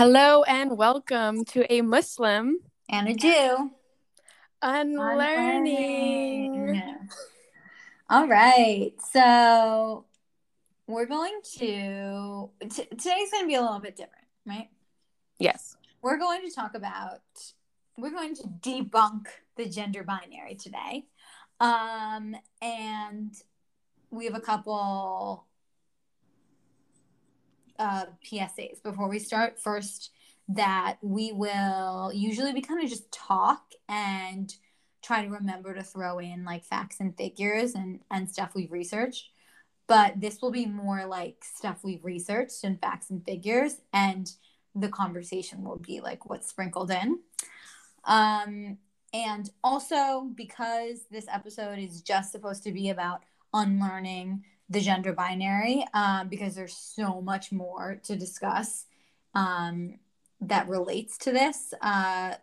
Hello and welcome to a Muslim and a Jew unlearning. unlearning. All right, so we're going to t- today's going to be a little bit different, right? Yes. We're going to talk about we're going to debunk the gender binary today, um, and we have a couple uh, PSAs before we start. First, that we will usually we kind of just talk and try to remember to throw in like facts and figures and and stuff we've researched. But this will be more like stuff we've researched and facts and figures, and the conversation will be like what's sprinkled in. Um, and also because this episode is just supposed to be about unlearning the gender binary um, because there's so much more to discuss um, that relates to this. Uh,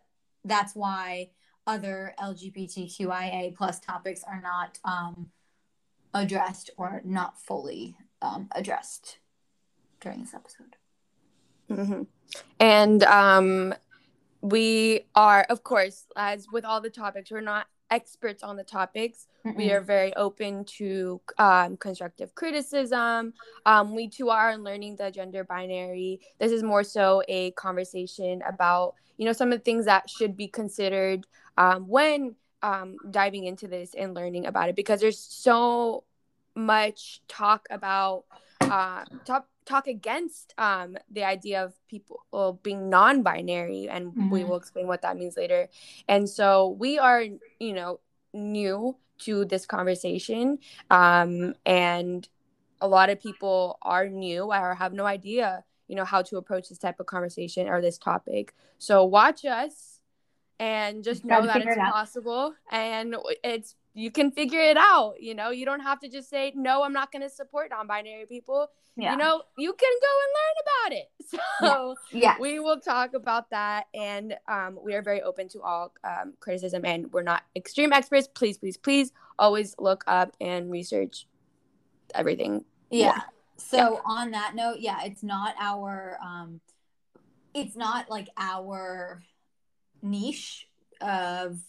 that's why other LGBTQIA plus topics are not um, addressed or not fully um, addressed during this episode. Mm-hmm. And um, we are, of course, as with all the topics, we're not experts on the topics. Mm-mm. We are very open to um, constructive criticism. Um, we too are learning the gender binary. This is more so a conversation about, you know, some of the things that should be considered um, when um, diving into this and learning about it, because there's so much talk about uh, talk talk against um, the idea of people well, being non-binary and mm-hmm. we will explain what that means later. And so we are you know new to this conversation um, and a lot of people are new or have no idea you know how to approach this type of conversation or this topic. So watch us and just know that it's it possible and it's you can figure it out you know you don't have to just say no i'm not going to support non-binary people yeah. you know you can go and learn about it so yeah. we will talk about that and um, we are very open to all um, criticism and we're not extreme experts please please please always look up and research everything yeah more. so yeah. on that note yeah it's not our um it's not like our niche of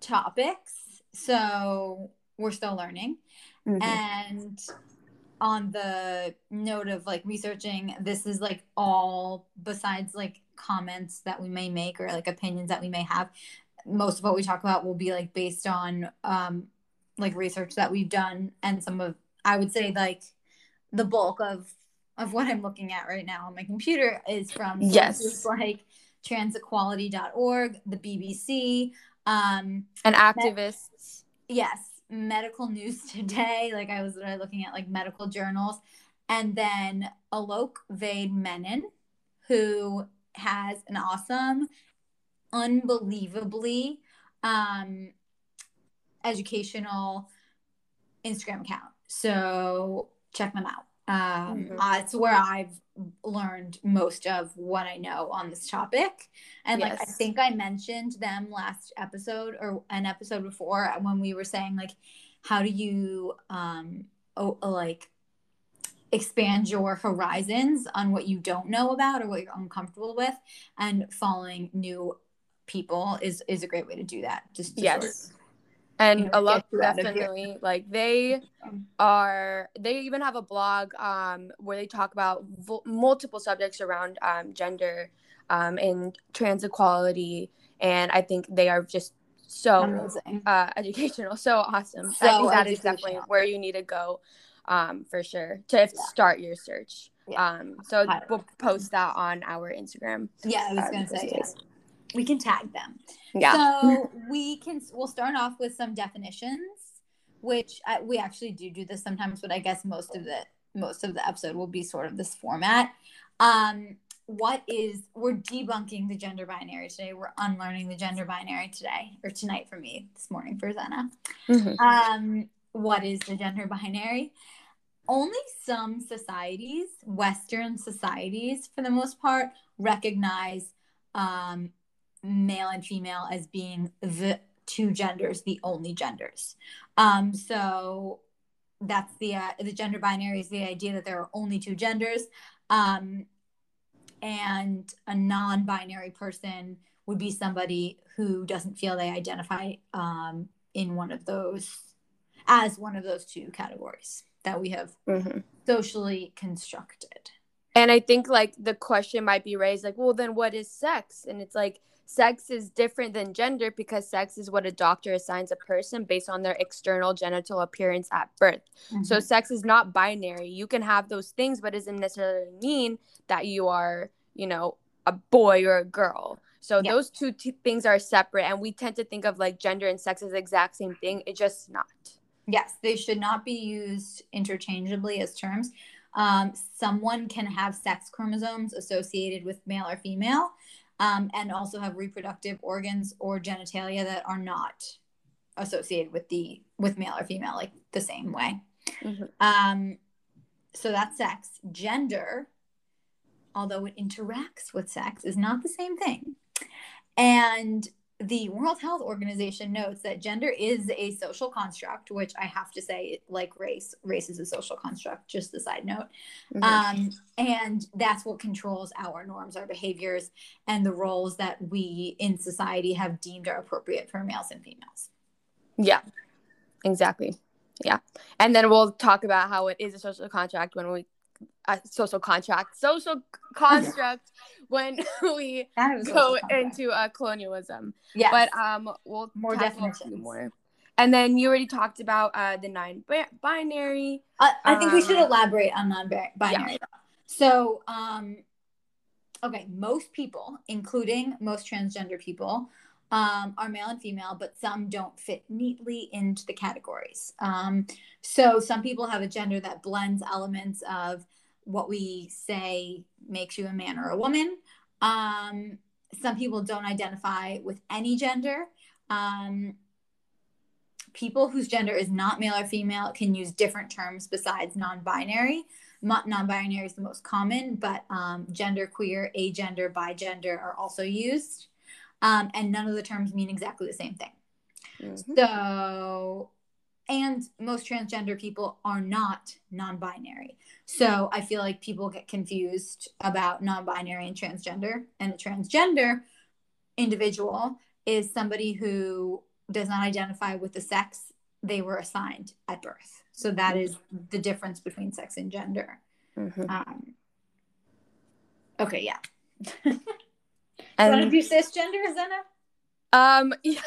topics. So we're still learning. Mm-hmm. And on the note of like researching, this is like all besides like comments that we may make or like opinions that we may have. Most of what we talk about will be like based on um like research that we've done and some of I would say like the bulk of of what I'm looking at right now on my computer is from yes like transequality.org, the BBC, um, and activists. yes, medical news today. Like I was looking at like medical journals, and then Alok Vaid Menon, who has an awesome, unbelievably um, educational Instagram account. So check them out. Um, mm-hmm. uh, it's where I've learned most of what I know on this topic. And yes. like I think I mentioned them last episode or an episode before when we were saying like how do you um oh, like expand your horizons on what you don't know about or what you're uncomfortable with and following new people is is a great way to do that just yes sort of and a lot definitely like they are they even have a blog um, where they talk about vo- multiple subjects around um, gender um, and trans equality. And i think they are just so uh, educational so awesome. So i think that is definitely where you need to go um, for sure to yeah. start your search. Yeah. um, so we'll post that on our instagram. Yeah i was gonna say yeah we can tag them. Yeah. So we can. We'll start off with some definitions, which I, we actually do do this sometimes, but I guess most of the most of the episode will be sort of this format. Um, what is we're debunking the gender binary today? We're unlearning the gender binary today or tonight for me this morning for Zena. Mm-hmm. Um, what is the gender binary? Only some societies, Western societies for the most part, recognize um, male and female as being the two genders, the only genders. Um, so that's the uh, the gender binary is the idea that there are only two genders. Um, and a non-binary person would be somebody who doesn't feel they identify um, in one of those as one of those two categories that we have mm-hmm. socially constructed and i think like the question might be raised like well then what is sex and it's like sex is different than gender because sex is what a doctor assigns a person based on their external genital appearance at birth. Mm-hmm. So sex is not binary. You can have those things, but it doesn't necessarily mean that you are, you know, a boy or a girl. So yeah. those two t- things are separate, and we tend to think of like gender and sex as the exact same thing. It's just not. Yes, they should not be used interchangeably as terms. Um, someone can have sex chromosomes associated with male or female, um, and also have reproductive organs or genitalia that are not associated with the with male or female like the same way. Mm-hmm. um, so that's sex. Gender although it interacts with sex is not the same thing. And the World Health Organization notes that gender is a social construct, which I have to say, like race, race is a social construct, just a side note. Mm-hmm. Um, and that's what controls our norms, our behaviors, and the roles that we in society have deemed are appropriate for males and females. Yeah, exactly. Yeah. And then we'll talk about how it is a social contract when we a social contract, social construct when we go into uh, colonialism. Yeah, but um, we'll more definitions. more. And then you already talked about uh, the nine binary. Uh, I think um, we should um, elaborate on non-binary. Yeah. So, um, okay, most people, including most transgender people, um, are male and female, but some don't fit neatly into the categories. Um, so some people have a gender that blends elements of what we say makes you a man or a woman. Um, some people don't identify with any gender. Um, people whose gender is not male or female can use different terms besides non-binary. Non-binary is the most common, but um, gender queer, agender, bigender are also used, um, and none of the terms mean exactly the same thing. Mm-hmm. So and most transgender people are not non-binary so i feel like people get confused about non-binary and transgender and a transgender individual is somebody who does not identify with the sex they were assigned at birth so that is the difference between sex and gender mm-hmm. um, okay yeah and, want to do cisgender Zena? um yeah.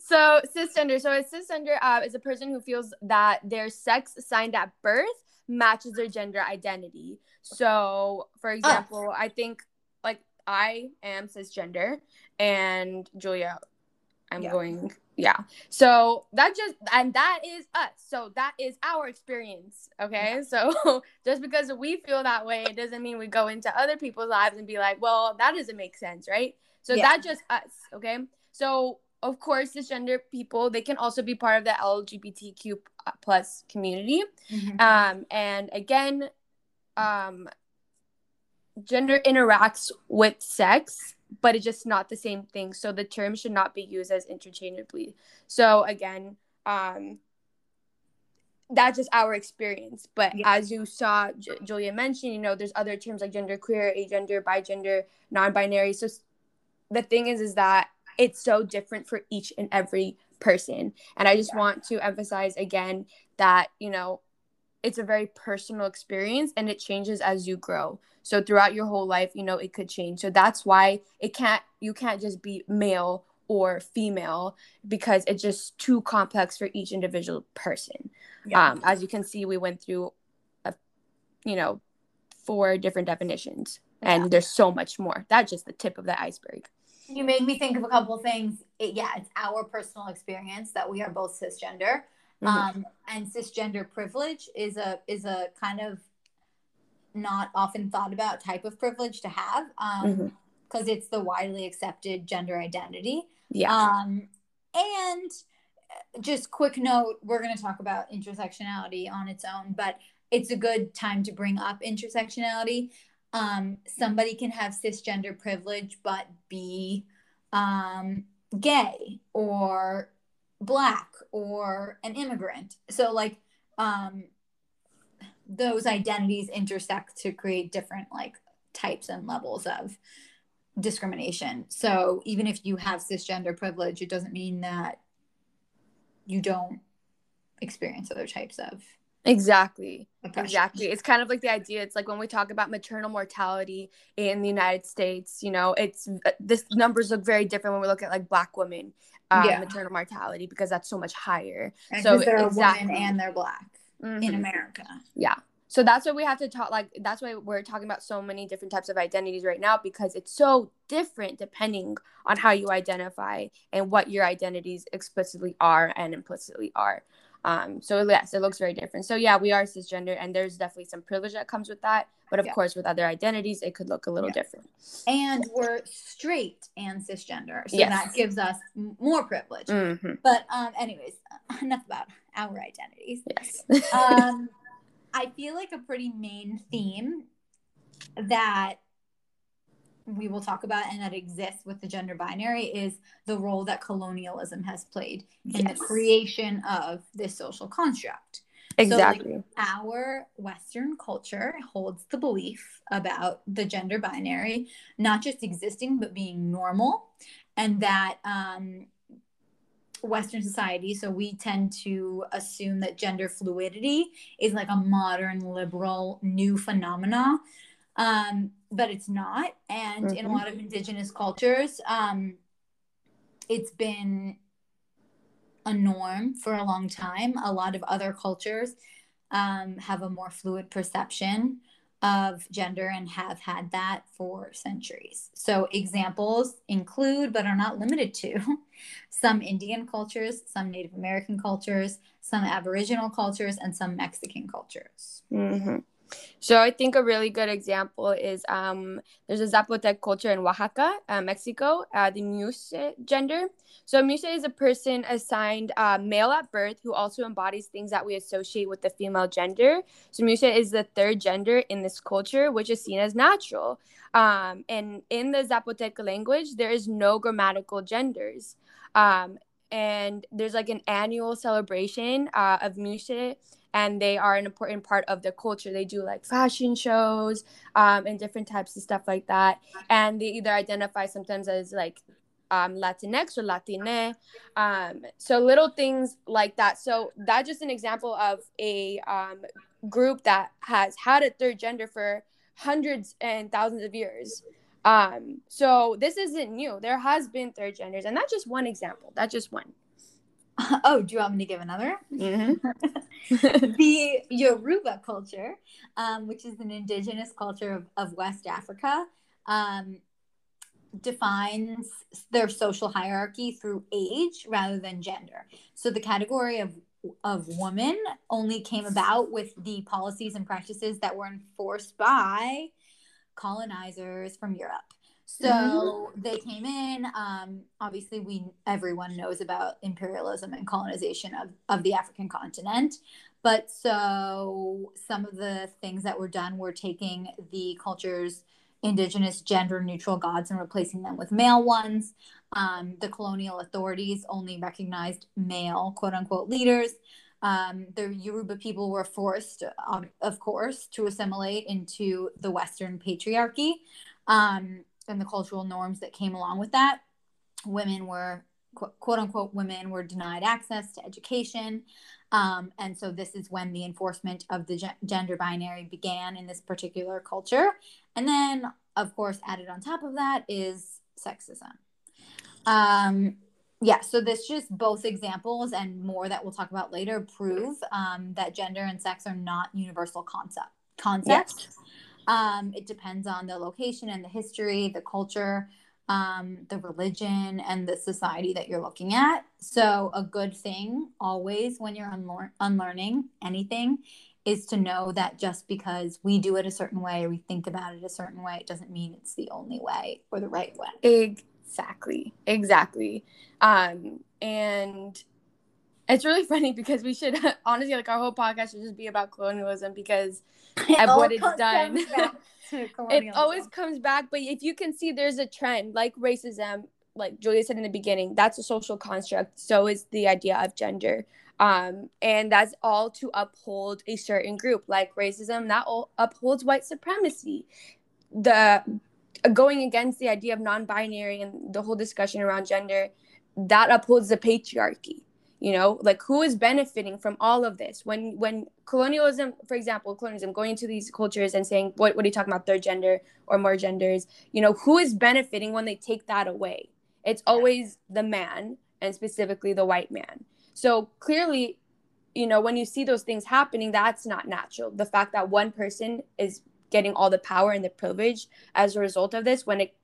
so cisgender. So a cisgender uh, is a person who feels that their sex assigned at birth matches their gender identity. So, for oh. example, oh. I think like I am cisgender, and Julia, I'm yeah. going. Yeah. So that just and that is us. So that is our experience. Okay. Yeah. So just because we feel that way, it doesn't mean we go into other people's lives and be like, well, that doesn't make sense, right? So yeah. that's just us. Okay. So of course, cisgender people they can also be part of the LGBTQ plus community. Mm-hmm. Um, and again, um, gender interacts with sex, but it's just not the same thing. So the term should not be used as interchangeably. So again, um, that's just our experience. But yeah. as you saw J- Julia mention, you know, there's other terms like gender queer, agender, bigender, non-binary. So the thing is, is that it's so different for each and every person. And I just yeah. want to emphasize again that, you know, it's a very personal experience and it changes as you grow. So throughout your whole life, you know, it could change. So that's why it can't you can't just be male or female because it's just too complex for each individual person. Yeah. Um, as you can see, we went through, a, you know, four different definitions, and yeah. there's so much more. That's just the tip of the iceberg you made me think of a couple things. It, yeah, it's our personal experience that we are both cisgender. Mm-hmm. Um, and cisgender privilege is a is a kind of not often thought about type of privilege to have because um, mm-hmm. it's the widely accepted gender identity. Yeah. Um, and just quick note, we're going to talk about intersectionality on its own, but it's a good time to bring up intersectionality um, somebody can have cisgender privilege but be um, gay or black or an immigrant. So, like, um, those identities intersect to create different, like, types and levels of discrimination. So even if you have cisgender privilege, it doesn't mean that you don't experience other types of Exactly. Oppression. Exactly. It's kind of like the idea. It's like when we talk about maternal mortality in the United States, you know, it's uh, this numbers look very different when we look at like black women um, yeah. maternal mortality because that's so much higher. And so they're exactly. a woman and they're black mm-hmm. in America. Yeah so that's why we have to talk like that's why we're talking about so many different types of identities right now because it's so different depending on how you identify and what your identities explicitly are and implicitly are um so yes it looks very different so yeah we are cisgender and there's definitely some privilege that comes with that but of yeah. course with other identities it could look a little yeah. different and we're straight and cisgender so yes. that gives us more privilege mm-hmm. but um anyways enough about our identities yes um I feel like a pretty main theme that we will talk about and that exists with the gender binary is the role that colonialism has played yes. in the creation of this social construct. Exactly. So, like, our Western culture holds the belief about the gender binary not just existing but being normal, and that um, Western society, so we tend to assume that gender fluidity is like a modern, liberal, new phenomena. Um, but it's not. And mm-hmm. in a mm-hmm. lot of indigenous cultures, um, it's been a norm for a long time. A lot of other cultures um, have a more fluid perception of gender and have had that for centuries. So, examples include, but are not limited to, some Indian cultures, some Native American cultures, some Aboriginal cultures, and some Mexican cultures. Mm-hmm. So I think a really good example is um, there's a Zapotec culture in Oaxaca, uh, Mexico, uh, the Muxe gender. So Muxe is a person assigned uh, male at birth who also embodies things that we associate with the female gender. So Muxe is the third gender in this culture, which is seen as natural. Um, and in the Zapotec language, there is no grammatical genders. Um, and there's like an annual celebration uh, of Muxe and they are an important part of the culture. They do like fashion shows um, and different types of stuff like that. And they either identify sometimes as like um, Latinx or Latine. Um, so little things like that. So that's just an example of a um, group that has had a third gender for hundreds and thousands of years. Um, so this isn't new. There has been third genders, and that's just one example. That's just one. Oh, do you want me to give another? Mm-hmm. the Yoruba culture, um, which is an indigenous culture of, of West Africa, um, defines their social hierarchy through age rather than gender. So the category of of woman only came about with the policies and practices that were enforced by colonizers from Europe. So mm-hmm. they came in. Um, obviously, we everyone knows about imperialism and colonization of, of the African continent. But so some of the things that were done were taking the culture's indigenous gender neutral gods and replacing them with male ones. Um, the colonial authorities only recognized male quote unquote leaders. Um, the Yoruba people were forced, um, of course, to assimilate into the Western patriarchy. Um, and the cultural norms that came along with that. Women were, quote unquote, women were denied access to education. Um, and so this is when the enforcement of the ge- gender binary began in this particular culture. And then, of course, added on top of that is sexism. Yeah, so this just both examples and more that we'll talk about later prove um, that gender and sex are not universal concept concepts. Yes. Um, it depends on the location and the history, the culture, um, the religion, and the society that you're looking at. So, a good thing always when you're unlear- unlearning anything is to know that just because we do it a certain way or we think about it a certain way, it doesn't mean it's the only way or the right way. Exactly. Exactly. Um, and it's really funny because we should honestly like our whole podcast should just be about colonialism because of what it's done. it always comes back, but if you can see there's a trend like racism, like Julia said in the beginning, that's a social construct. So is the idea of gender. Um, and that's all to uphold a certain group like racism that all upholds white supremacy the going against the idea of non-binary and the whole discussion around gender that upholds the patriarchy you know? Like who is benefiting from all of this? When when colonialism for example colonialism going into these cultures and saying what, what are you talking about third gender or more genders? You know who is benefiting when they take that away? It's always the man and specifically the white man. So clearly you know when you see those things happening that's not natural. The fact that one person is getting all the power and the privilege as a result of this when it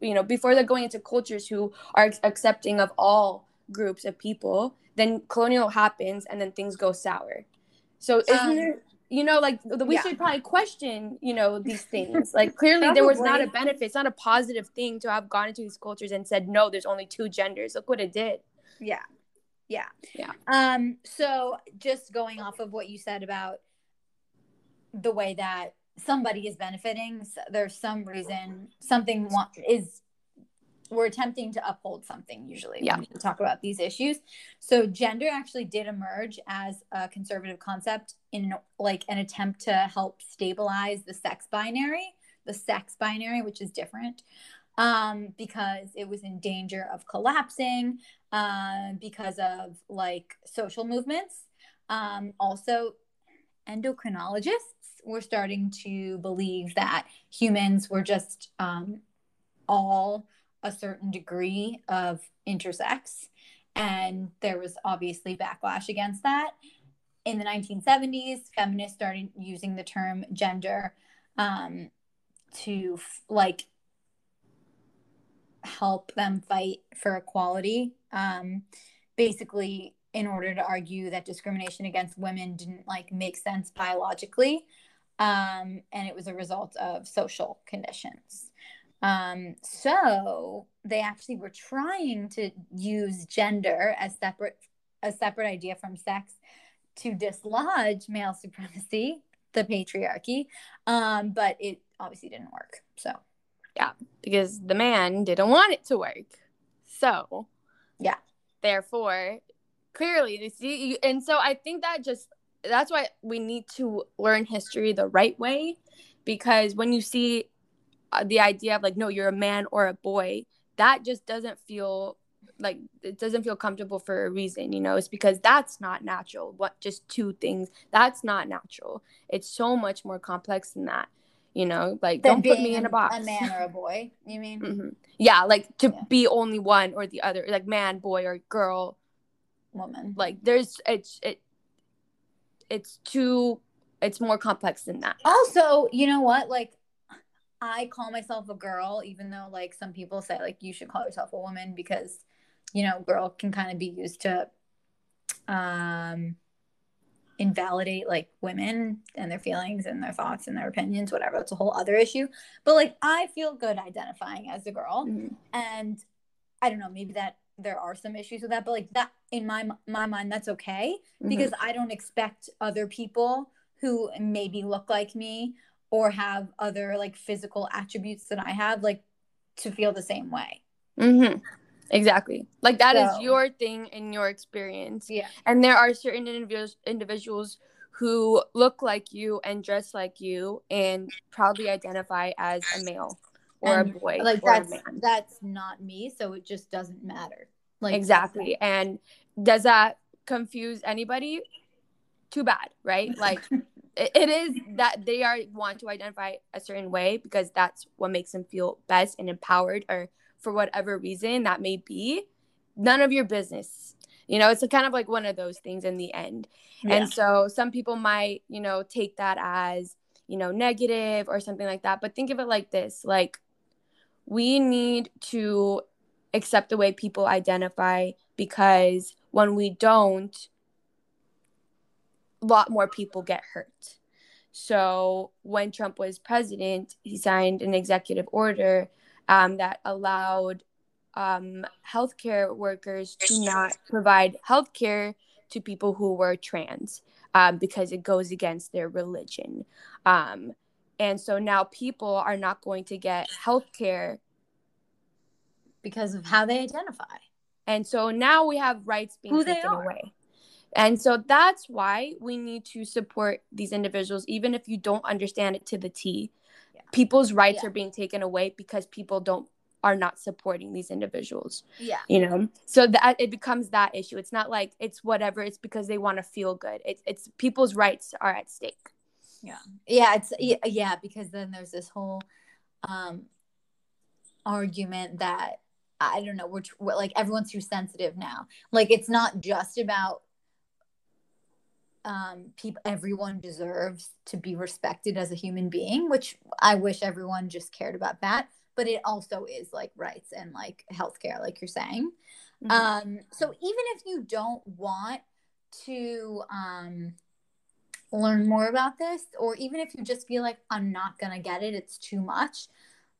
you know before they're going into cultures who are accepting of all groups of people then colonial happens and then things go sour. So isn't um, there you know like we yeah. should probably question you know these things. Like clearly there was not a benefit it's not a positive thing to have gone into these cultures and said no there's only two genders. Look what it did. Yeah. Yeah. Yeah. Um so just going off of what you said about the way that somebody is benefiting so there's some reason something is we're attempting to uphold something usually yeah. when we talk about these issues. So gender actually did emerge as a conservative concept in like an attempt to help stabilize the sex binary, the sex binary, which is different um, because it was in danger of collapsing uh, because of like social movements. Um, also, endocrinologists were starting to believe that humans were just um, all a certain degree of intersex. And there was obviously backlash against that. In the 1970s, feminists started using the term gender um, to f- like help them fight for equality. Um, basically, in order to argue that discrimination against women didn't like make sense biologically, um, and it was a result of social conditions. Um, so they actually were trying to use gender as separate a separate idea from sex to dislodge male supremacy, the patriarchy. Um, but it obviously didn't work. So yeah, because the man didn't want it to work. So yeah, therefore, clearly they see you, and so I think that just that's why we need to learn history the right way because when you see uh, the idea of like no you're a man or a boy that just doesn't feel like it doesn't feel comfortable for a reason you know? It's because that's not natural what just two things. That's not natural. It's so much more complex than that you know? Like don't put me in a box. a man or a boy you mean? Mm-hmm. yeah like to yeah. be only one or the other like man boy or girl woman. Like there's it's it it's too it's more complex than that. Also you know what? Like I call myself a girl, even though like some people say like you should call yourself a woman because you know girl can kind of be used to um invalidate like women and their feelings and their thoughts and their opinions whatever. It's a whole other issue. But like i feel good identifying as a girl. Mm-hmm. and i don't know maybe that there are some issues with that but like that in my my mind that's okay mm-hmm. because i don't expect other people who maybe look like me or have other like physical attributes that I have, like to feel the same way. Mm-hmm. Exactly. Like that so, is your thing in your experience. Yeah. And there are certain individuals individuals who look like you and dress like you and proudly identify as a male or and, a boy like or that's, a man. That's not me, so it just doesn't matter. Like exactly. And does that confuse anybody? Too bad, right? Like it is that they are want to identify a certain way because that's what makes them feel best and empowered or for whatever reason that may be none of your business you know it's kind of like one of those things in the end yeah. and so some people might you know take that as you know negative or something like that but think of it like this like we need to accept the way people identify because when we don't a lot more people get hurt. So when Trump was president, he signed an executive order um, that allowed um, healthcare workers to not provide healthcare to people who were trans um, because it goes against their religion. Um, and so now people are not going to get healthcare because of how they identify. And so now we have rights being who taken away. And so that's why we need to support these individuals, even if you don't understand it to the T. Yeah. people's rights Yeah. are being taken away because people don't are not supporting these individuals yeah you know so that it becomes that issue it's not like it's whatever it's because they want to feel good it's it's people's rights are at stake yeah Yeah, it's yeah, yeah because then there's this whole um argument that i don't know we're, we're like everyone's too sensitive now like it's not just about um people everyone deserves to be respected as a human being which i wish everyone just cared about that but it also is like rights and like healthcare like you're saying Mhm. um so even if you don't want to um learn more about this or even if you just feel like i'm not gonna get it it's too much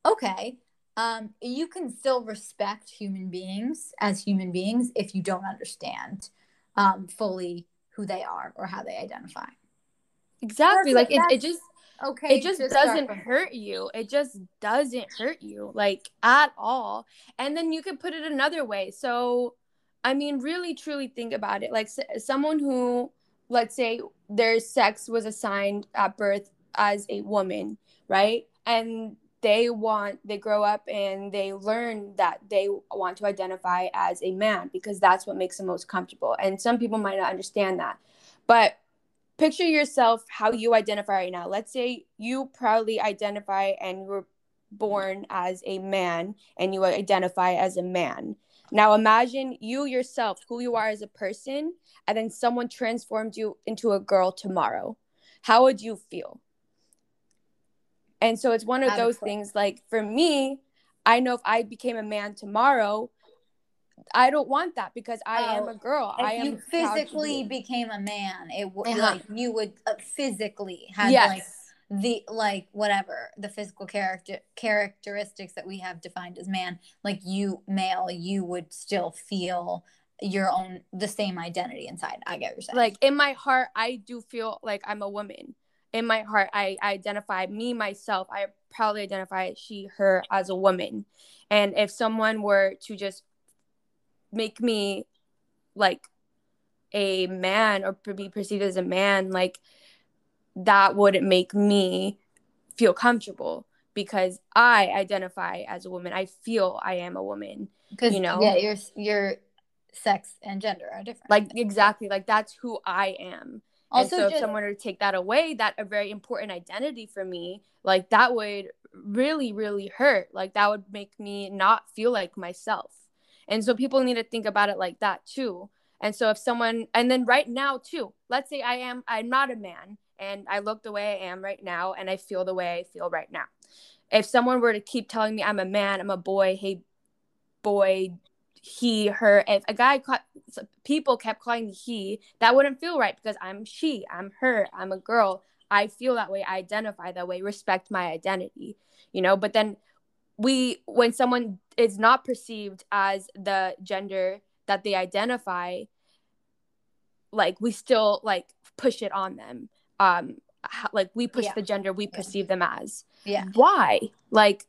okay um you can still respect human beings as human beings if you don't understand um fully who they are or how they identify. Exactly That's- like it, it just okay it just start doesn't hurt you. It just doesn't hurt you like at all. And then you could put it another way. So i mean really truly think about it. Like s- someone who let's say their sex was assigned at birth as a woman right? And they want they grow up and they learn that they want to identify as a man because that's what makes them most comfortable and some people might not understand that but picture yourself how you identify right now. Let's say you proudly identify and you were born as a man and you identify as a man. Now imagine you yourself, who you are as a person, and then someone transformed you into a girl tomorrow. How would you feel? And so it's one of those things like for me, I know if I became a man tomorrow, I don't want that because I am Oh, a girl. I am you physically became a man it would Uh-huh. like you would uh, physically have yes. like the like whatever the physical character characteristics that we have defined as man like you male you would still feel your own the same identity inside i get what you're saying like in my heart i do feel like i'm a woman in my heart i, I identify me myself i proudly identify she her as a woman. And if someone were to just make me like a man or be perceived as a man like that wouldn't make me feel comfortable because i identify as a woman. I feel i am a woman because you know? yeah your your sex and gender are different. Like exactly. Like that's who i am also and so if someone were to take that away, that a very important identity for me, like that would really, really hurt. Like that would make me not feel like myself. And so people need to think about it like that too. And so if someone and then right now too, let's say I am I'm not a man and I look the way I am right now and I feel the way I feel right now. If someone were to keep telling me I'm a man, I'm a boy, hey boy, he, her, if a guy ca- people kept calling me he, that wouldn't feel right because I'm she, I'm her, I'm a girl. I feel that way, I identify that way, respect my identity, you know. But then we, when someone is not perceived as the gender that they identify, like we still like push it on them. Um, like we push Yeah. the gender we Yeah. perceive them as. yeah Why? Like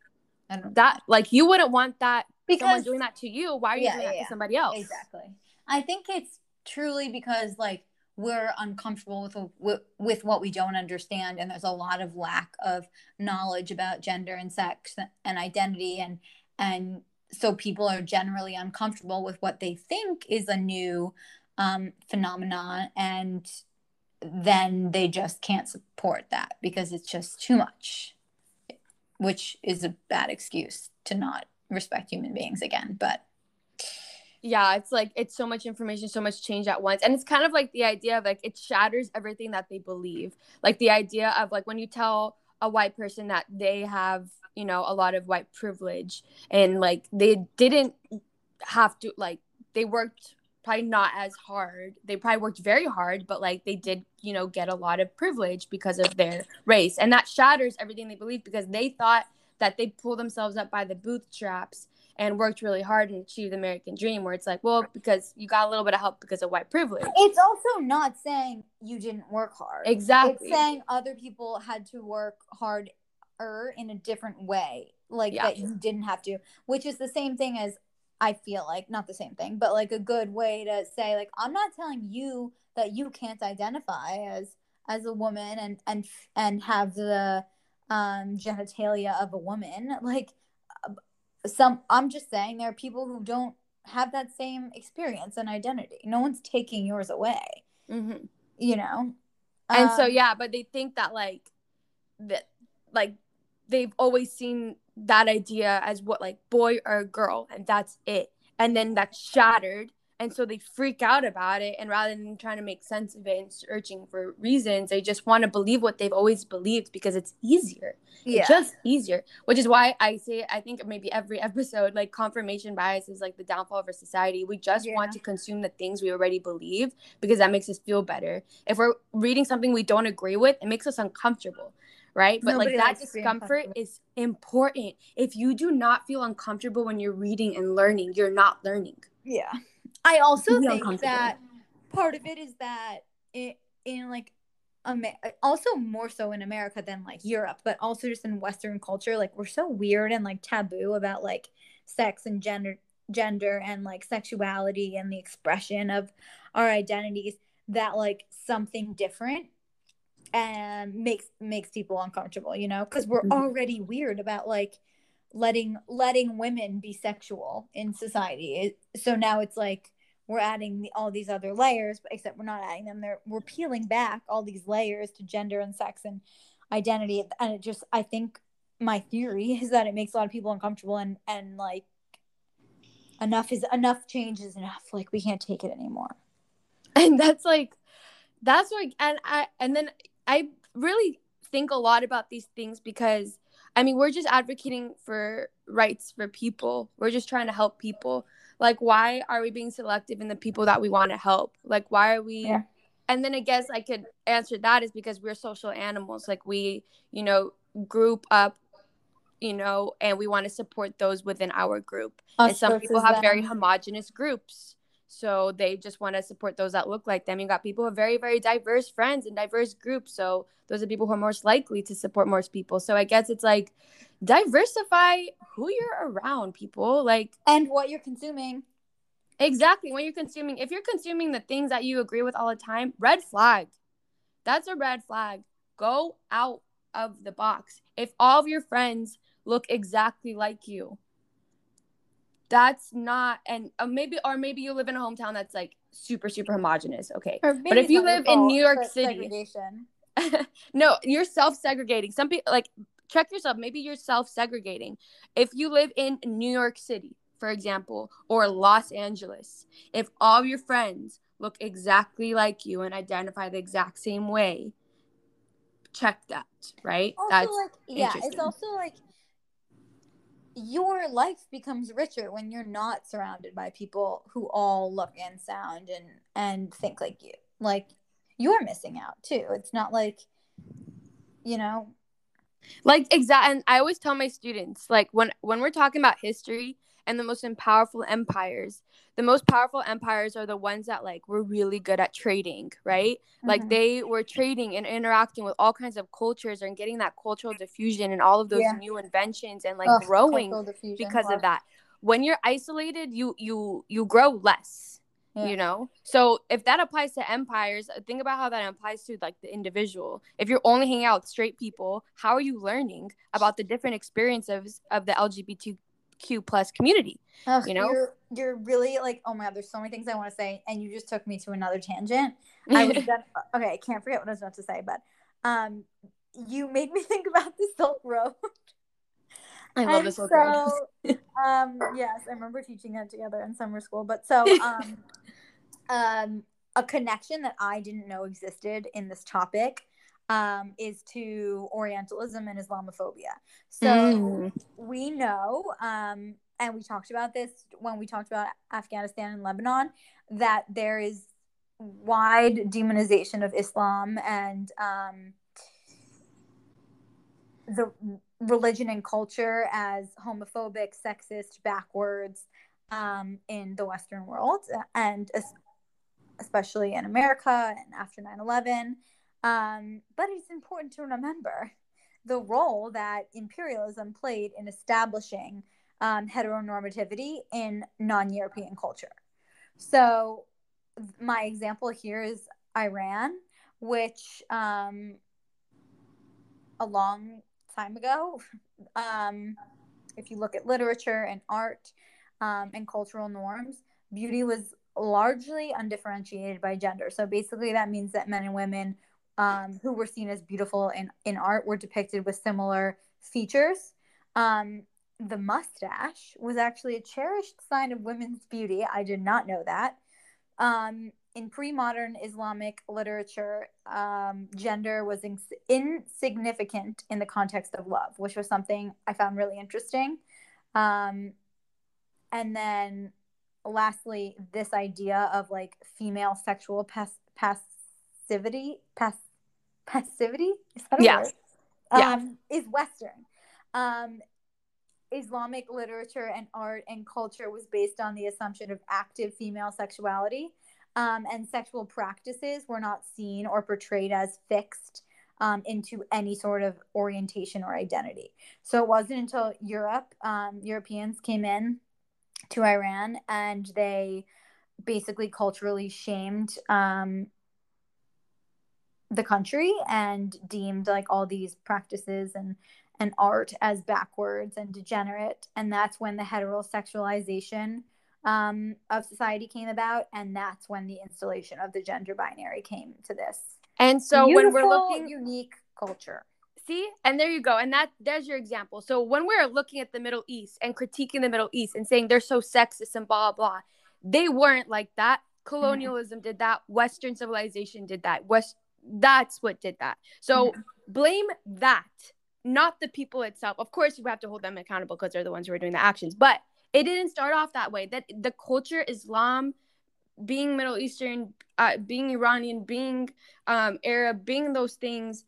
that? Like you wouldn't want that someone because doing that to you. Why are you Yeah, doing yeah, that to somebody else? Exactly. I think it's truly because like we're uncomfortable with, with with what we don't understand and there's a lot of lack of knowledge about gender and sex and identity and and so people are generally uncomfortable with what they think is a new um, phenomenon and then they just can't support that because it's just too much which is a bad excuse to not respect human beings again but yeah it's like it's so much information so much change at once. And it's kind of like the idea of like it shatters everything that they believe. Like the idea of like when you tell a white person that they have you know a lot of white privilege and like they didn't have to like they worked probably not as hard. They probably worked very hard but like they did you know get a lot of privilege because of their race. And that shatters everything they believe because they thought that they pull themselves up by the bootstraps and worked really hard and achieved the American dream, where it's like, well, because you got a little bit of help because of white privilege. It's also not saying you didn't work hard. Exactly. It's saying other people had to work harder in a different way, like Yeah. that you didn't have to, which is the same thing as I feel like not the same thing, but like a good way to say like I'm not telling you that you can't identify as as a woman and and and have the um, genitalia of a woman. Like some, I'm just saying there are people who don't have that same experience and identity. No one's taking yours away. Mm-hmm. You know. And um, so yeah, but they think that like that like they've always seen that idea as what like boy or girl and that's it and then that's shattered and so they freak out about it and rather than trying to make sense of it and searching for reasons they just want to believe what they've always believed because it's easier yeah. it's just easier which is why i say i think maybe every episode like confirmation bias is like the downfall of our society we just yeah. want to consume the things we already believe because that makes us feel better if we're reading something we don't agree with it makes us uncomfortable right? But Nobody like that discomfort is important. If you do not feel uncomfortable when you're reading and learning, you're not learning. Yeah. I also think that part of it is that it, in like Amer- also more so in America than like Europe, but also just in Western culture, like we're so weird and like taboo about like sex and gender gender and like sexuality and the expression of our identities that like something different and makes makes people uncomfortable you know? Because we're mm-hmm. already weird about like letting letting women be sexual in society. It, so now it's like we're adding the, all these other layers but except we're not adding them there we're peeling back all these layers to gender and sex and identity and it just i think my theory is that it makes a lot of people uncomfortable and and like enough is enough change is enough like we can't take it anymore and that's like that's like and i and then I really think a lot about these things because I mean, we're just advocating for rights for people. We're just trying to help people. Like, why are we being selective in the people that we want to help? Like, why are we? Yeah. And then I guess I could answer that is because we're social animals. Like, we, you know, group up, you know, and we want to support those within our group. Us and some people have them. very homogenous groups. So they just want to support those that look like them. You got people with very, very diverse friends and diverse groups. So those are people who are most likely to support most people. So I guess it's like diversify who you're around, people. Like and what you're consuming. Exactly. When you're consuming, if you're consuming the things that you agree with all the time, red flag. That's a red flag. Go out of the box. If all of your friends look exactly like you, that's not and uh, maybe or maybe you live in a hometown that's like super super homogenous okay. But if you live in new york city no you're self-segregating. Some people like check yourself maybe you're self-segregating. If you live in new york city for example or los angeles if all your friends look exactly like you and identify the exact same way check that right? Also, that's like yeah it's also like your life becomes richer when you're not surrounded by people who all look and sound and and think like you. Like you're missing out too. It's not like you know. Like exact and i always tell my students like when when we're talking about history and the most powerful empires the most powerful empires are the ones that like were really good at trading right mm-hmm. like they were trading and interacting with all kinds of cultures and getting that cultural diffusion and all of those yeah. new inventions and like growing because of that when you're isolated you you you grow less yeah. you know so if that applies to empires think about how that applies to like the individual if you're only hanging out with straight people how are you learning about the different experiences of the lgbtq Q plus community. You know, you're, you're really like, oh my god, there's so many things I want to say, and you just took me to another tangent. I was done, okay, I can't forget what I was about to say, but um, you made me think about the Silk Road. I love and the Silk so, Road. um, yes, I remember teaching that together in summer school. But so, um, um, a connection that I didn't know existed in this topic um, is to Orientalism and Islamophobia. So mm. we know, um, and we talked about this when we talked about Afghanistan and Lebanon, that there is wide demonization of Islam and um, the religion and culture as homophobic, sexist, backwards um, in the Western world, and especially in America and after 9 11. Um, but it's important to remember the role that imperialism played in establishing um, heteronormativity in non European culture. So, my example here is Iran, which, um, long time ago. Um, if you look at literature and art um, and cultural norms, beauty was largely undifferentiated by gender. So basically, that means that men and women um, who were seen as beautiful in, in art were depicted with similar features. Um, the mustache was actually a cherished sign of women's beauty. I did not know that. Um, in pre modern Islamic literature, um, gender was in- insignificant in the context of love, which was something I found really interesting. Um, and then lastly, this idea of like female sexual pas- passivity, pass- passivity, is that a Yeah. word? Yeah. Um, is Western. Um, Islamic literature and art and culture was based on the assumption of active female sexuality, um, and sexual practices were not seen or portrayed as fixed um, into any sort of orientation or identity. So it wasn't until Europe, um, Europeans came in to Iran and they basically culturally shamed um, the country and deemed like all these practices and and art as backwards and degenerate. And that's when the heterosexualization um, of society came about. And that's when the installation of the gender binary came to this. And so when we're looking unique culture. See? And there you go. And that there's your example. So when we're looking at the middle east and critiquing the middle east and saying they're so sexist and blah blah they weren't like that. Colonialism did that. Western civilization did that. West that's what did that so blame that not the people itself of course you have to hold them accountable because they're the ones who are doing the actions but it didn't start off that way that the culture islam being middle eastern uh, being iranian being um, arab being those things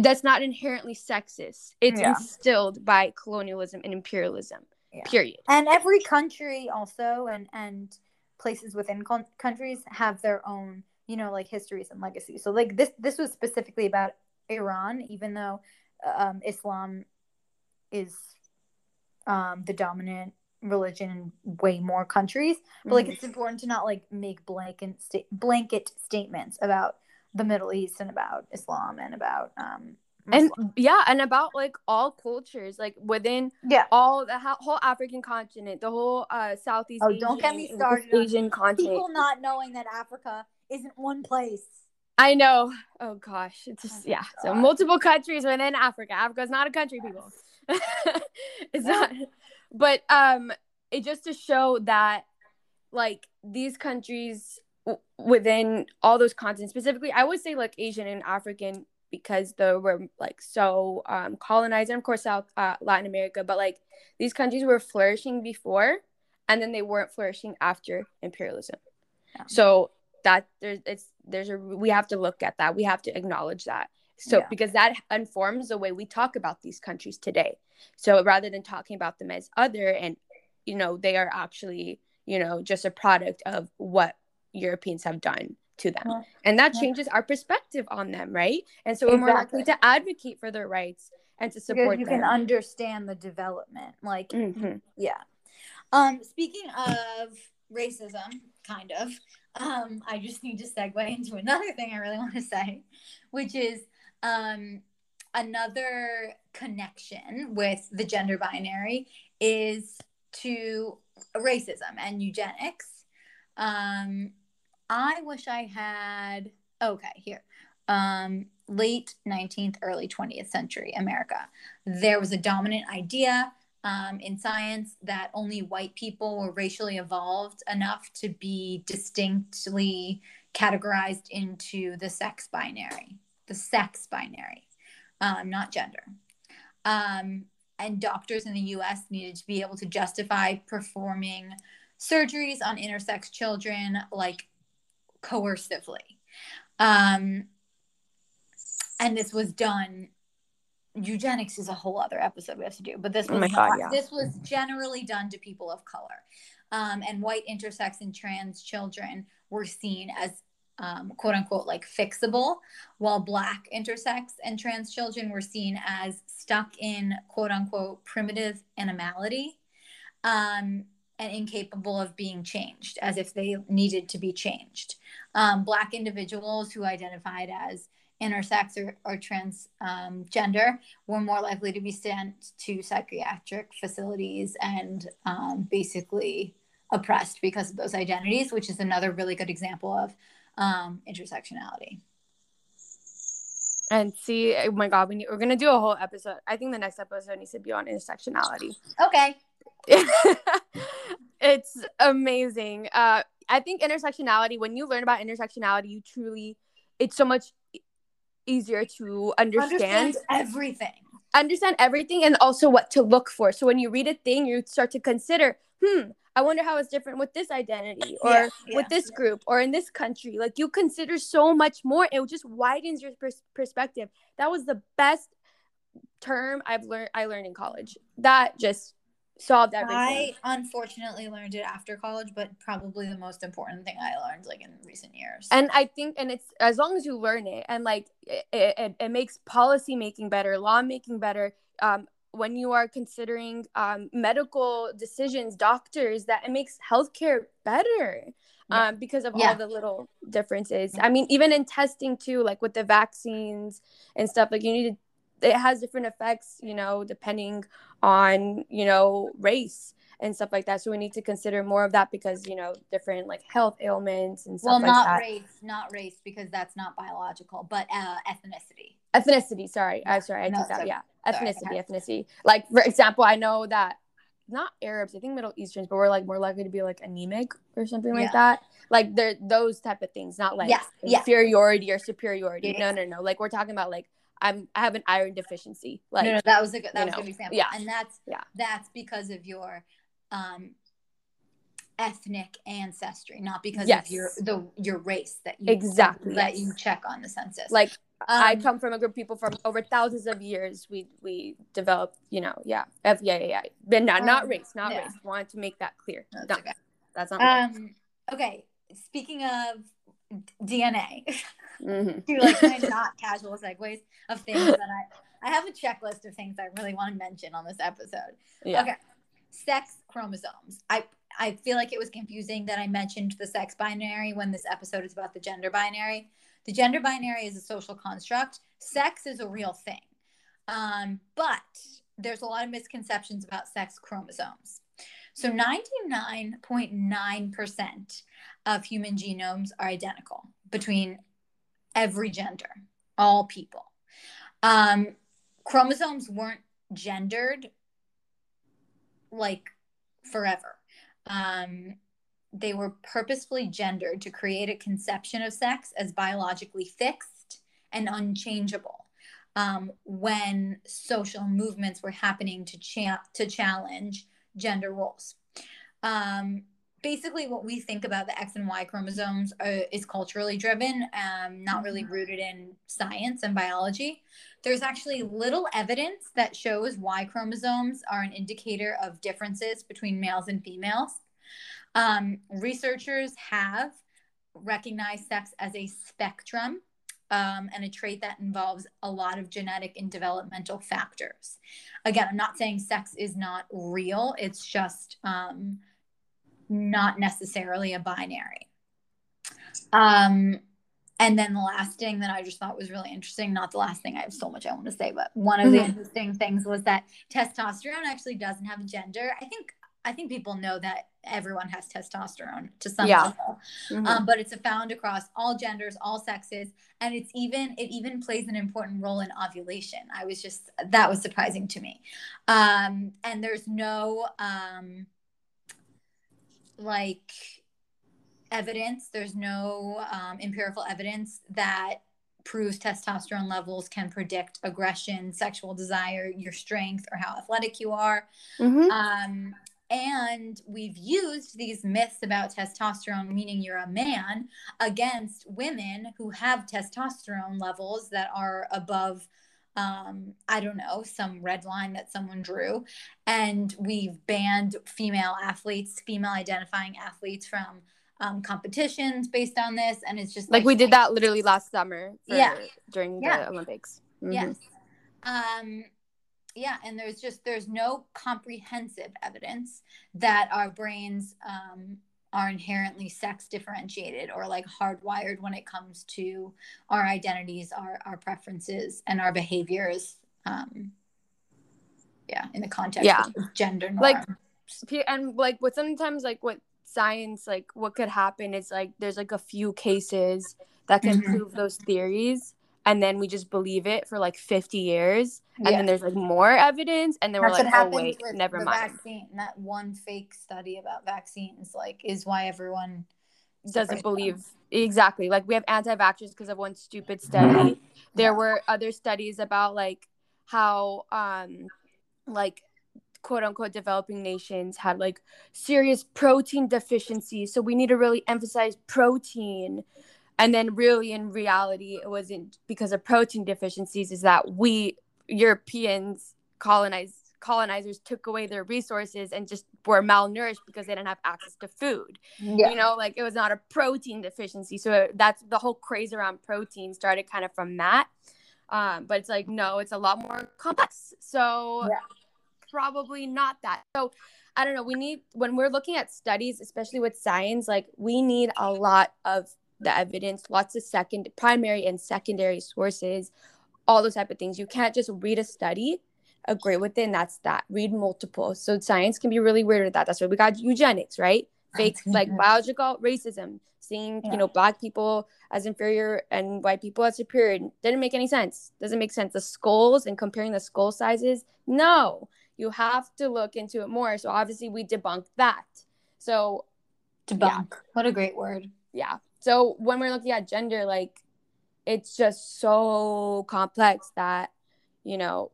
that's not inherently sexist. It's Yeah. instilled by colonialism and imperialism. Yeah. Period. and every country also and and places within con- countries have their own you know like histories and legacies. So like this this was specifically about iran even though um, islam is um, the dominant religion in way more countries. But like it's important to not like make blanket sta- blanket statements about the middle east and about islam and about um and yeah, and about like all cultures, like within yeah. all the ho- whole African continent, the whole uh Southeast Oh, Asian, don't get me started Asian continent. people not knowing that africa isn't one place I know. Oh gosh, it's just Oh, yeah. So multiple countries within Africa. Africa's not a country, people. it's not. But um, it just to show that like these countries w- within all those continents, specifically, I would say like Asian and African because they were like so um, colonized, and of course South uh, Latin America. But like these countries were flourishing before, and then they weren't flourishing after imperialism. Yeah. So that there's it's there's a we have to look at that. We have to acknowledge that. So Yeah. because that informs the way we talk about these countries today. So rather than talking about them as other and you know they are actually you know just a product of what Europeans have done to them. Yeah. And that Yeah. changes our perspective on them, right? And so we're more likely to advocate for their rights and to because support you them. can understand the development like Mhm. yeah um speaking of racism kind of um i just need to segue into another thing i really want to say which is um another connection with the gender binary is to racism and eugenics. Um i wish i had okay here. Um late 19th early 20th century america. There was a dominant idea um, in science that only white people were racially evolved enough to be distinctly categorized into the sex binary, the sex binary, um, not gender. Um, and doctors in the US needed to be able to justify performing surgeries on intersex children like coercively. Um, and this was done eugenics is a whole other episode we have to do but this Oh was my God, not- yeah. this was generally done to people of color um, and white intersex and trans children were seen as um, quote unquote like fixable while black intersex and trans children were seen as stuck in quote unquote primitive animality um, and incapable of being changed as if they needed to be changed um, black individuals who identified as intersex or, or transgender um, were more likely to be sent to psychiatric facilities and um, basically oppressed because of those identities, which is another really good example of um, intersectionality. And see, oh my God, we need, we're gonna do a whole episode. I think the next episode needs to be on intersectionality. Okay. it's amazing. Uh, I think intersectionality. When you learn about intersectionality, you truly, it's so much easier to understand Understand everything. Understand everything and also what to look for. So when you read a thing, you start to consider, hmm, I wonder how it's different with this identity or yeah, yeah, with this group or in this country. Like you consider so much more. It just widens your pers- perspective. That was the best term I've learned I learned in college. That just solved everything. I unfortunately learned it after college, but probably the most important thing I learned like in recent years. And I think, and it's as long as you learn it, and like it, it, it makes policy making better, law making better. Um, when you are considering um, medical decisions, doctors, that it makes healthcare better. Yeah. Um, because of yeah. all the little differences. I mean, even in testing too, like with the vaccines and stuff, like you need to it has different effects, you know, depending on, you know, race and stuff like that. So we need to consider more of that because, you know, different like health ailments and stuff well, like not that. race, not race because that's not biological, but uh, ethnicity. Ethnicity, sorry. Yeah. I'm sorry, I no, took that. Yeah. Ethnicity, sorry. ethnicity. Like for example, I know that not Arabs, I think Middle Easterns, but we're like more likely to be like anemic or something yeah. like that. Like they're those type of things, not like yeah. inferiority or superiority. No, no, no. Like we're talking about like I'm I have an iron deficiency. Like no, no that was a good that was know, a good example. Yeah, and that's yeah that's because of your um ethnic ancestry, not because yes. of your the your race that you exactly that yes. you check on the census. Like um, I come from a group of people from over thousands of years. We we developed, you know, yeah, F yeah yeah yeah, but not um, not race, not yeah. race. Wanted to make that clear. That's okay. That's not. Um. Okay. Speaking of DNA. Mm-hmm. to like kind of not casual segues of things that I I have a checklist of things I really want to mention on this episode. Yeah. Okay. Sex chromosomes. I I feel like it was confusing that I mentioned the sex binary when this episode is about the gender binary. The gender binary is a social construct. Sex is a real thing. Um, but there's a lot of misconceptions about sex chromosomes. So 99.9% of human genomes are identical between every gender, all people. Um, chromosomes weren't gendered like forever. Um, they were purposefully gendered to create a conception of sex as biologically fixed and unchangeable um, when social movements were happening to, cha- to challenge gender roles. Um, basically, what we think about the X and Y chromosomes are, is culturally driven, um, not really mm-hmm. rooted in science and biology. There's actually little evidence that shows Y chromosomes are an indicator of differences between males and females. Um, researchers have recognized sex as a spectrum um, and a trait that involves a lot of genetic and developmental factors. Again, I'm not saying sex is not real, it's just um, not necessarily a binary. Um, and then the last thing that I just thought was really interesting, not the last thing, I have so much I want to say, but one of mm-hmm. the interesting things was that testosterone actually doesn't have a gender. I think I think people know that everyone has testosterone to some yeah. level, mm-hmm. um, but it's found across all genders, all sexes, and it's even it even plays an important role in ovulation. I was just that was surprising to me, um, and there's no um, like evidence. There's no um, empirical evidence that proves testosterone levels can predict aggression, sexual desire, your strength, or how athletic you are. Mm-hmm. Um, and we've used these myths about testosterone, meaning you're a man, against women who have testosterone levels that are above, um, I don't know, some red line that someone drew. And we've banned female athletes, female identifying athletes from um, competitions based on this. And it's just like, like we did that literally last summer. For, yeah. During the. Olympics. Mm-hmm. Yes. Um, yeah and there's just there's no comprehensive evidence that our brains um, are inherently sex differentiated or like hardwired when it comes to our identities, our our preferences, and our behaviors. Um, yeah, in the context Yeah. of gender norms. Like, and like what sometimes like what science like what could happen is like there's like a few cases that can Mhm. prove those theories and then we just believe it for like 50 years and Yeah. then there's like more evidence and then That's we're what like oh wait with never the mind Vaccine. That one fake study about vaccines, like, is why everyone doesn't believe from- exactly like we have anti-vaxxers because of one stupid study there were other studies about like how um like quote unquote developing nations had like serious protein deficiencies so we need to really emphasize protein and then really in reality it wasn't because of protein deficiencies is that we europeans colonized colonizers took away their resources and just were malnourished because they didn't have access to food. Yeah. you know like it was not a protein deficiency. So that's the whole craze around protein started kind of from that. Um, but it's like no it's a lot more complex. So Yeah. probably not that. So i don't know we need when we're looking at studies especially with science like we need a lot of the evidence lots of second primary and secondary sources all those type of things. You can't just read a study agree with it and that's that. Read multiple. So science can be really weird with that. That's why we got eugenics right? Oh, Fake like biological racism seeing Yeah. you know black people as inferior and white people as superior. Didn't make any sense. Doesn't make sense. The skulls and comparing the skull sizes no. You have to look into it more. So obviously we debunked that. So Debunk. What a great word. yeah so when we're looking at gender like it's just so complex that you know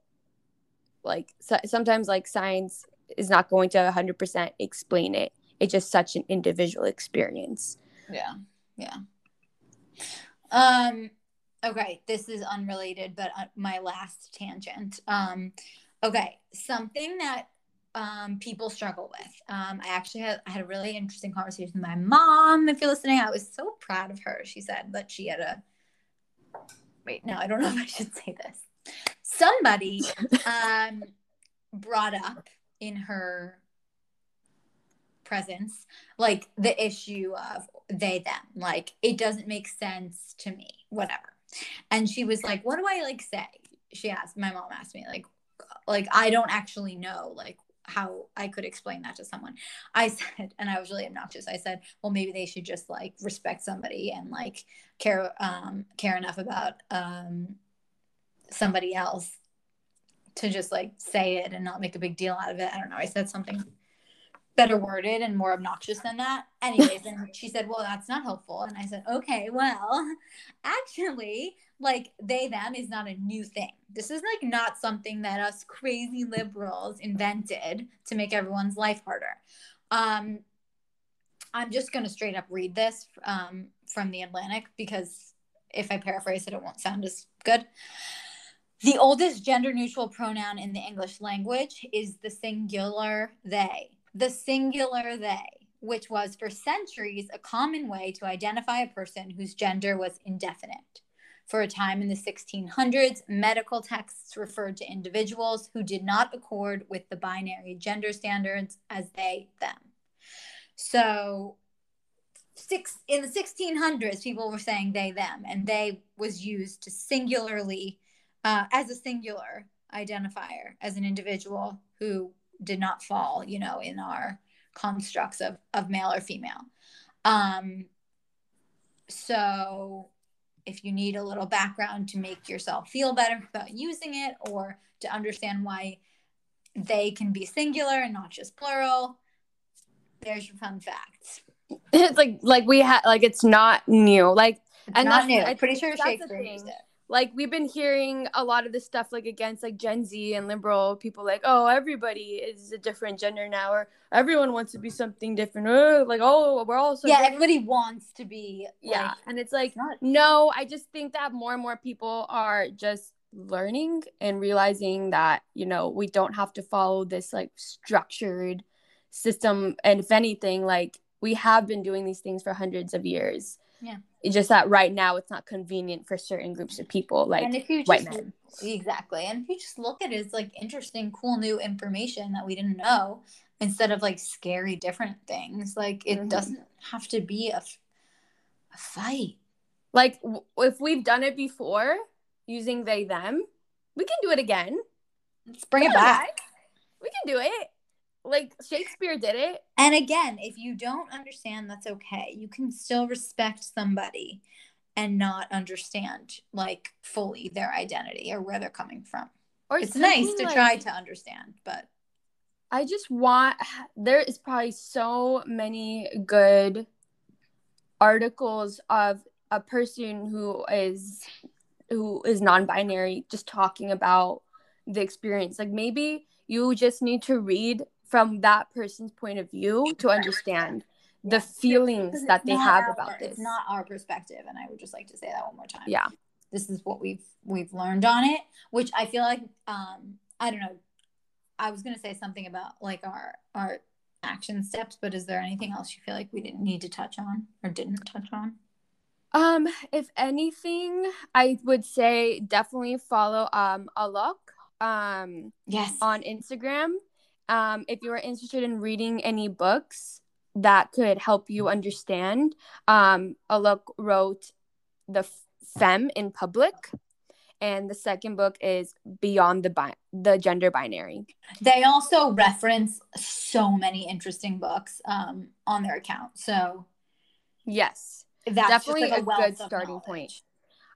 like so, sometimes like science is not going to 100% explain it it's just such an individual experience Yeah. Yeah. Um okay, this is unrelated but uh, my last tangent. Um okay, something that um people struggle with. Um I actually had I had a really interesting conversation with my mom. If you're listening, I was so proud of her. She said that she had a Wait, no, I don't know if I should say this. Somebody um brought up in her presence like the issue of they them like it doesn't make sense to me whatever and she was like what do i like say she asked my mom asked me like like i don't actually know like how i could explain that to someone i said and i was really obnoxious i said well maybe they should just like respect somebody and like care um care enough about um somebody else to just like say it and not make a big deal out of it i don't know i said something better worded and more obnoxious than that. Anyways, and she said, Well, that's not helpful. And I said, Okay, well, actually, like they, them is not a new thing. This is like not something that us crazy liberals invented to make everyone's life harder. Um, I'm just going to straight up read this um, from the Atlantic because if I paraphrase it, it won't sound as good. The oldest gender neutral pronoun in the English language is the singular they. The singular they, which was for centuries a common way to identify a person whose gender was indefinite. For a time in the 1600s, medical texts referred to individuals who did not accord with the binary gender standards as they, them. So, six in the 1600s, people were saying they, them, and they was used to singularly, uh, as a singular identifier, as an individual who did not fall, you know, in our constructs of, of male or female. Um, so if you need a little background to make yourself feel better about using it or to understand why they can be singular and not just plural, there's your fun facts. it's like like we had like it's not new like It's And not that's- new. i'm Pretty sure Shakespeare used it. Like we've been hearing a lot of this stuff like against like Gen Z and liberal people like oh everybody is a different gender now or everyone wants to be something different like oh we're all so yeah, different. everybody wants to be yeah and it's like not no I just think that more and more people are just learning and realizing that you know we don't have to follow this like structured system and if anything like we have been doing these things for hundreds of years Yeah. It's just that right now it's not convenient for certain groups of people like and if you white men exactly and if you just look at it as like interesting cool new information that we didn't know instead of like scary different things. Like it mm-hmm. doesn't have to be a, a fight. Like w- if we've done it before using they them, we can do it again. Let's bring Come it back. back. We can do it. Like Shakespeare did it. And again, if you don't understand, that's okay. You can still respect somebody and not understand like fully their identity or where they're coming from. Or it's nice to like, try to understand, but I just want there is probably so many good articles of a person who is who is non-binary just talking about the experience. Like maybe you just need to read from that person's point of view to understand yeah. the feelings that they have our, about this. It's not our perspective, and I would just like to say that one more time. Yeah, this is what we've we've learned on it, which I feel like um I don't know. I was gonna say something about like our our action steps, but is there anything else you feel like we didn't need to touch on or didn't touch on? Um, if anything, I would say definitely follow um Alok um yes on Instagram. Um, if you are interested in reading any books that could help you understand, um, Alok wrote the Femme in Public, and the second book is Beyond the Bi- the Gender Binary. They also reference so many interesting books um, on their account. So, yes, that's definitely like a, a good starting point.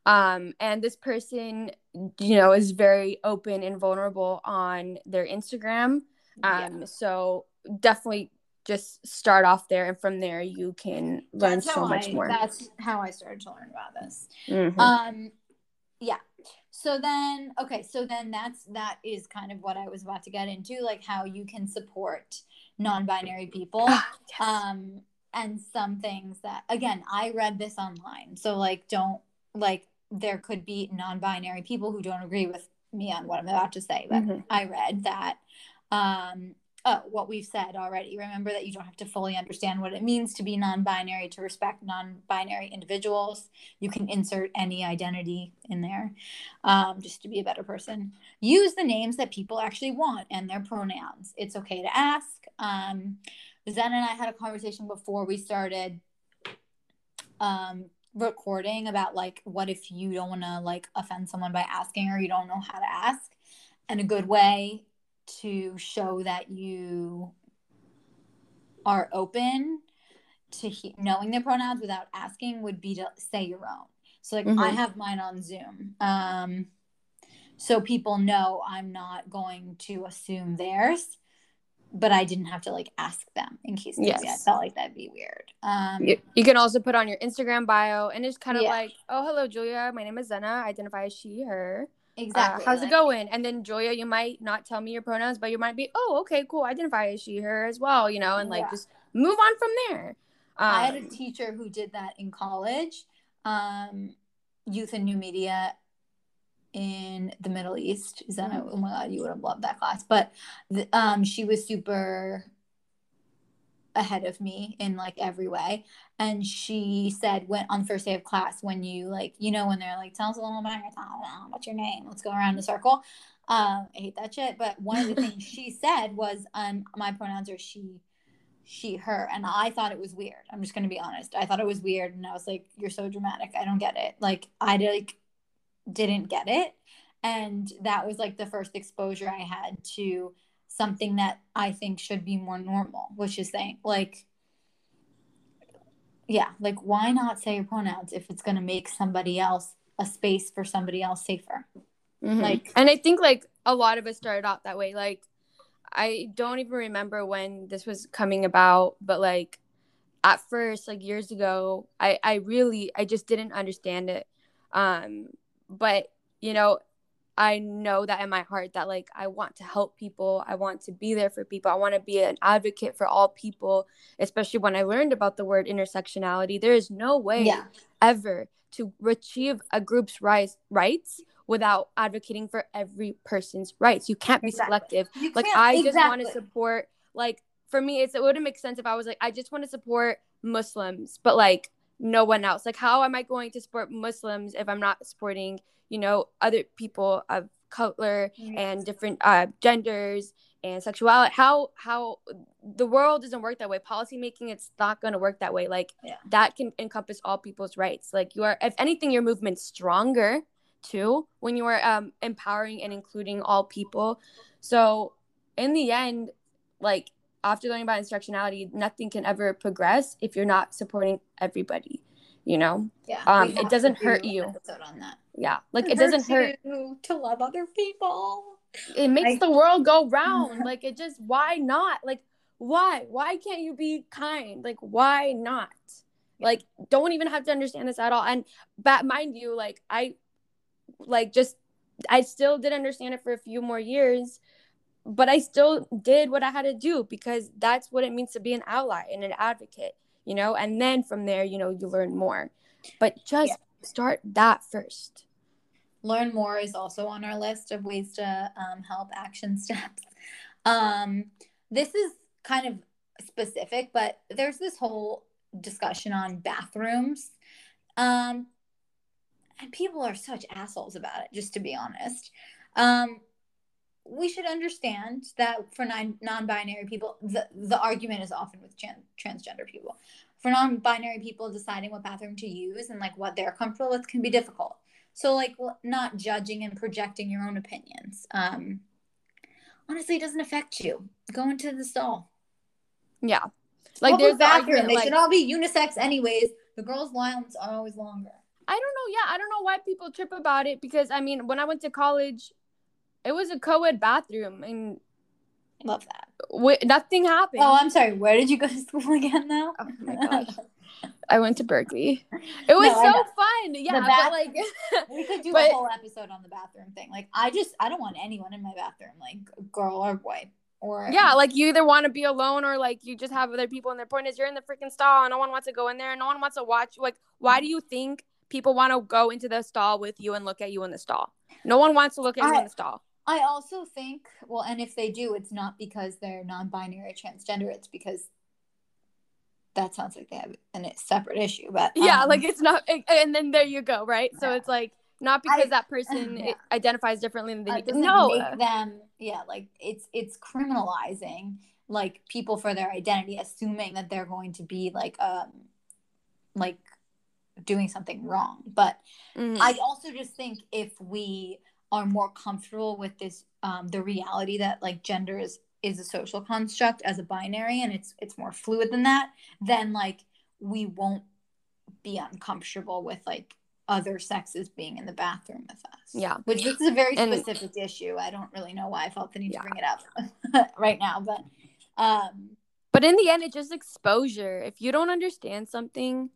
Um, and this person, you know, is very open and vulnerable on their Instagram. Um, yeah. so definitely just start off there, and from there you can learn that's so much I, more. That's how I started to learn about this. Mm-hmm. Um, yeah. So then, okay, so then that's that is kind of what I was about to get into, like how you can support non-binary people. Ah, yes. Um, and some things that again, I read this online, so like don't like there could be non-binary people who don't agree with me on what I'm about to say, but mm-hmm. I read that um, oh, what we've said already. Remember that you don't have to fully understand what it means to be non binary, to respect non binary individuals. You can insert any identity in there um, just to be a better person. Use the names that people actually want and their pronouns. It's okay to ask. Um, Zen and I had a conversation before we started um, recording about like, what if you don't want to like offend someone by asking or you don't know how to ask? And a good way to show that you are open to he- knowing the pronouns without asking would be to say your own. So like mm-hmm. I have mine on Zoom. Um so people know I'm not going to assume theirs, but I didn't have to like ask them in case yes. I felt like that'd be weird. Um you, you, can also put on your Instagram bio and it's kind of yeah. like, oh hello Julia, my name is Zena, I identify as she, her. Exactly. Uh, how's like, it going? And then Joya, you might not tell me your pronouns, but you might be, oh, okay, cool. Identify as she, her as well, you know, and like yeah. just move on from there. Um, I had a um, teacher who did that in college, um, youth and new media in the Middle East. Is that, oh my God, you would have loved that class. But the, um, she was super ahead of me in like every way. And she said when on the first day of class, when you like, you know, when they're like, tell us a little about yourself, what's your name? Let's go around the circle. Um, I hate that shit. But one of the things she said was, um, my pronouns are she, she, her. And I thought it was weird. I'm just gonna be honest. I thought it was weird. And I was like, You're so dramatic. I don't get it. Like I like didn't get it. And that was like the first exposure I had to something that I think should be more normal, which is saying like yeah, like why not say your pronouns if it's going to make somebody else a space for somebody else safer? Mm-hmm. Like and I think like a lot of us started out that way. Like I don't even remember when this was coming about, but like at first like years ago, I I really I just didn't understand it. Um but you know, I know that in my heart that like I want to help people. I want to be there for people. I want to be an advocate for all people, especially when I learned about the word intersectionality. There is no way yeah. ever to achieve a group's rights rights without advocating for every person's rights. You can't be exactly. selective. You like I exactly. just want to support like for me it's it wouldn't make sense if I was like I just want to support Muslims, but like no one else. Like how am I going to support Muslims if I'm not supporting you know other people of color and different uh, genders and sexuality? How how the world doesn't work that way. Policy making it's not going to work that way. Like Yeah. that can encompass all people's rights. Like you are if anything your movement's stronger too when you are um, empowering and including all people. So in the end like after learning about intersectionality, nothing can ever progress if you're not supporting everybody you know Yeah. Um, it doesn't hurt an you. On that. yeah like it doesn't hurt you to love other people. it makes I- the world go round like it just why not like why why can't you be kind like why not like don't even have to understand this at all and but mind you like i like just i still did understand it for a few more years but i still did what i had to do because that's what it means to be an ally and an advocate you know and then from there you know you learn more but just Yeah. start that first Learn more is also on our list of ways to um, help action steps. Um, this is kind of specific, but there's this whole discussion on bathrooms. Um, and people are such assholes about it, just to be honest. Um, we should understand that for non- non-binary people, the, the argument is often with tran- transgender people. For non-binary people, deciding what bathroom to use and like what they're comfortable with can be difficult. So like not judging and projecting your own opinions. Um, honestly, it doesn't affect you. Go into the stall. yeah like there's the bathroom. argument, They like, should all be unisex anyways. The girls' lines are always longer. I don't know. Yeah, I don't know why people trip about it because I mean, when I went to college, it was a co-ed bathroom and I Love that. w- nothing happened. Oh, I'm sorry. Where did you go to school again now? Oh my gosh. I went to Berkeley. It was No, so fun. Yeah, The but like, we could do But- a whole episode on the bathroom thing. Like, I just, I don't want anyone in my bathroom, like a girl or a boy, or yeah, like you either want to be alone or like you just have other people. And their point is, you're in the freaking stall, and no one wants to go in there, and no one wants to watch. Like, why do you think people want to go into the stall with you and look at you in the stall? No one wants to look at you in the stall. I also think, well, and if they do, it's not because they're non-binary transgender. It's because that sounds like they have an, a separate issue. But yeah um, like it's not and then there you go right so Yeah. it's like not because I- that person yeah. identifies differently than uh, you doesn't no make them yeah like it's it's criminalizing like people for their identity assuming that they're going to be like um like doing something wrong but Mhm. i also just think if we are more comfortable with this um the reality that like gender is is a social construct as a binary and it's it's more fluid than that then like we won't be uncomfortable with like other sexes being in the bathroom with us. Yeah. which this is a very And- specific issue. I don't really know why i felt the need Yeah. to bring it up right now but um but in the end it's just exposure. If you don't understand something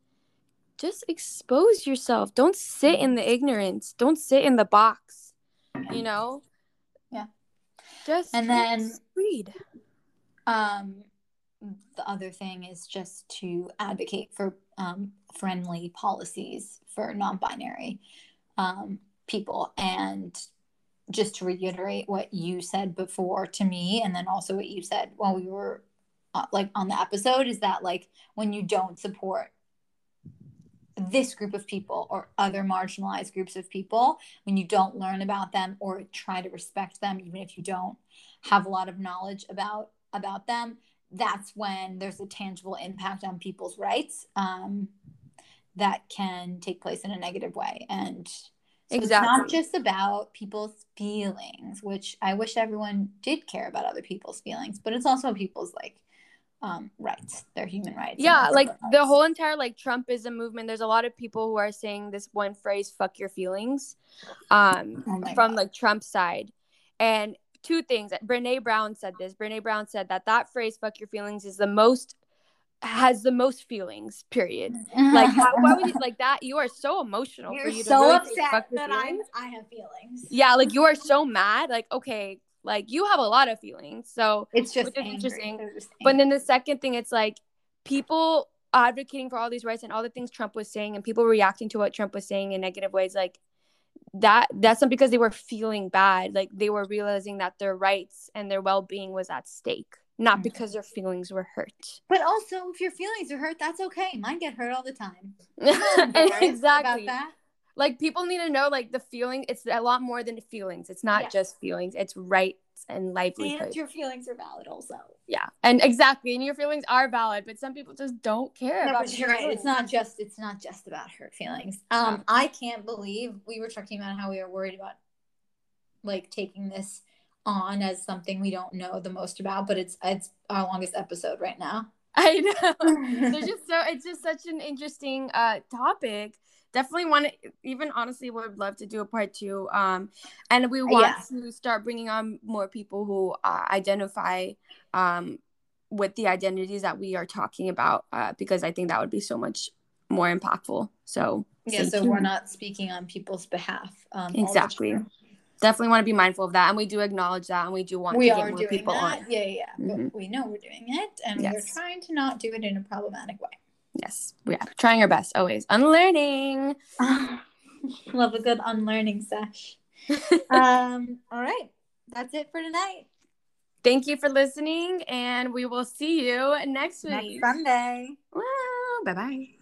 just expose yourself. Don't sit in the ignorance. Don't sit in the box you know? Yeah. just And then- read. Um, the other thing is just to advocate for um, friendly policies for non-binary um, people, and just to reiterate what you said before to me, and then also what you said while we were uh, like on the episode, is that like when you don't support this group of people or other marginalized groups of people when you don't learn about them or try to respect them even if you don't have a lot of knowledge about about them that's when there's a tangible impact on people's rights um, that can take place in a negative way. And so it's not just about people's feelings which i wish everyone did care about other people's feelings but it's also people's like um, rights. Their human rights yeah like civil the whole entire like trumpism movement. There's a lot of people who are saying this one phrase fuck your feelings um Oh from God. like trump's side. And two things brene brown said this. Brene brown said that that phrase fuck your feelings is the most has the most feelings period. Like how, why would you like that? You are so emotional You're for you to so really upset that I. I have feelings. yeah like you are so mad. Like okay like you have a lot of feelings so It's just interesting. Just But then the second thing, it's like people advocating for all these rights and all the things Trump was saying, and people reacting to what Trump was saying in negative ways, like that. That's not because they were feeling bad. Like they were realizing that their rights and their well being was at stake, not Mhm. because their feelings were hurt. But also, if your feelings are hurt, that's okay. Mine get hurt all the time. Exactly. Like people need to know, like the feeling. It's a lot more than feelings. It's not just feelings. It's rights and livelihoods. And your feelings are valid also. Yeah, and exactly, and your feelings are valid, but some people just don't care No, about. you're right. It's not just it's not just about hurt feelings. Um, I can't believe we were talking about how we are worried about like taking this on as something we don't know the most about, but it's it's our longest episode right now. I know. There's just so it's just such an interesting uh topic. Definitely want to even honestly would love to do a part two. Um, and we want Yeah. to start bringing on more people who uh, identify um with the identities that we are talking about uh, because I think that would be so much more impactful. So Yeah, so we're not speaking on people's behalf. Um, Exactly. definitely want to be mindful of that, and we do acknowledge that, and we do want We to are get more doing people that. on. Yeah, yeah, yeah. Mhm. But we know we're doing it, and we're trying to not do it in a problematic way. Yes, we are trying our best always. Unlearning. Love a good unlearning sesh. um, all right. That's it for tonight. Thank you for listening, and we will see you next Next week. Sunday. Bye bye.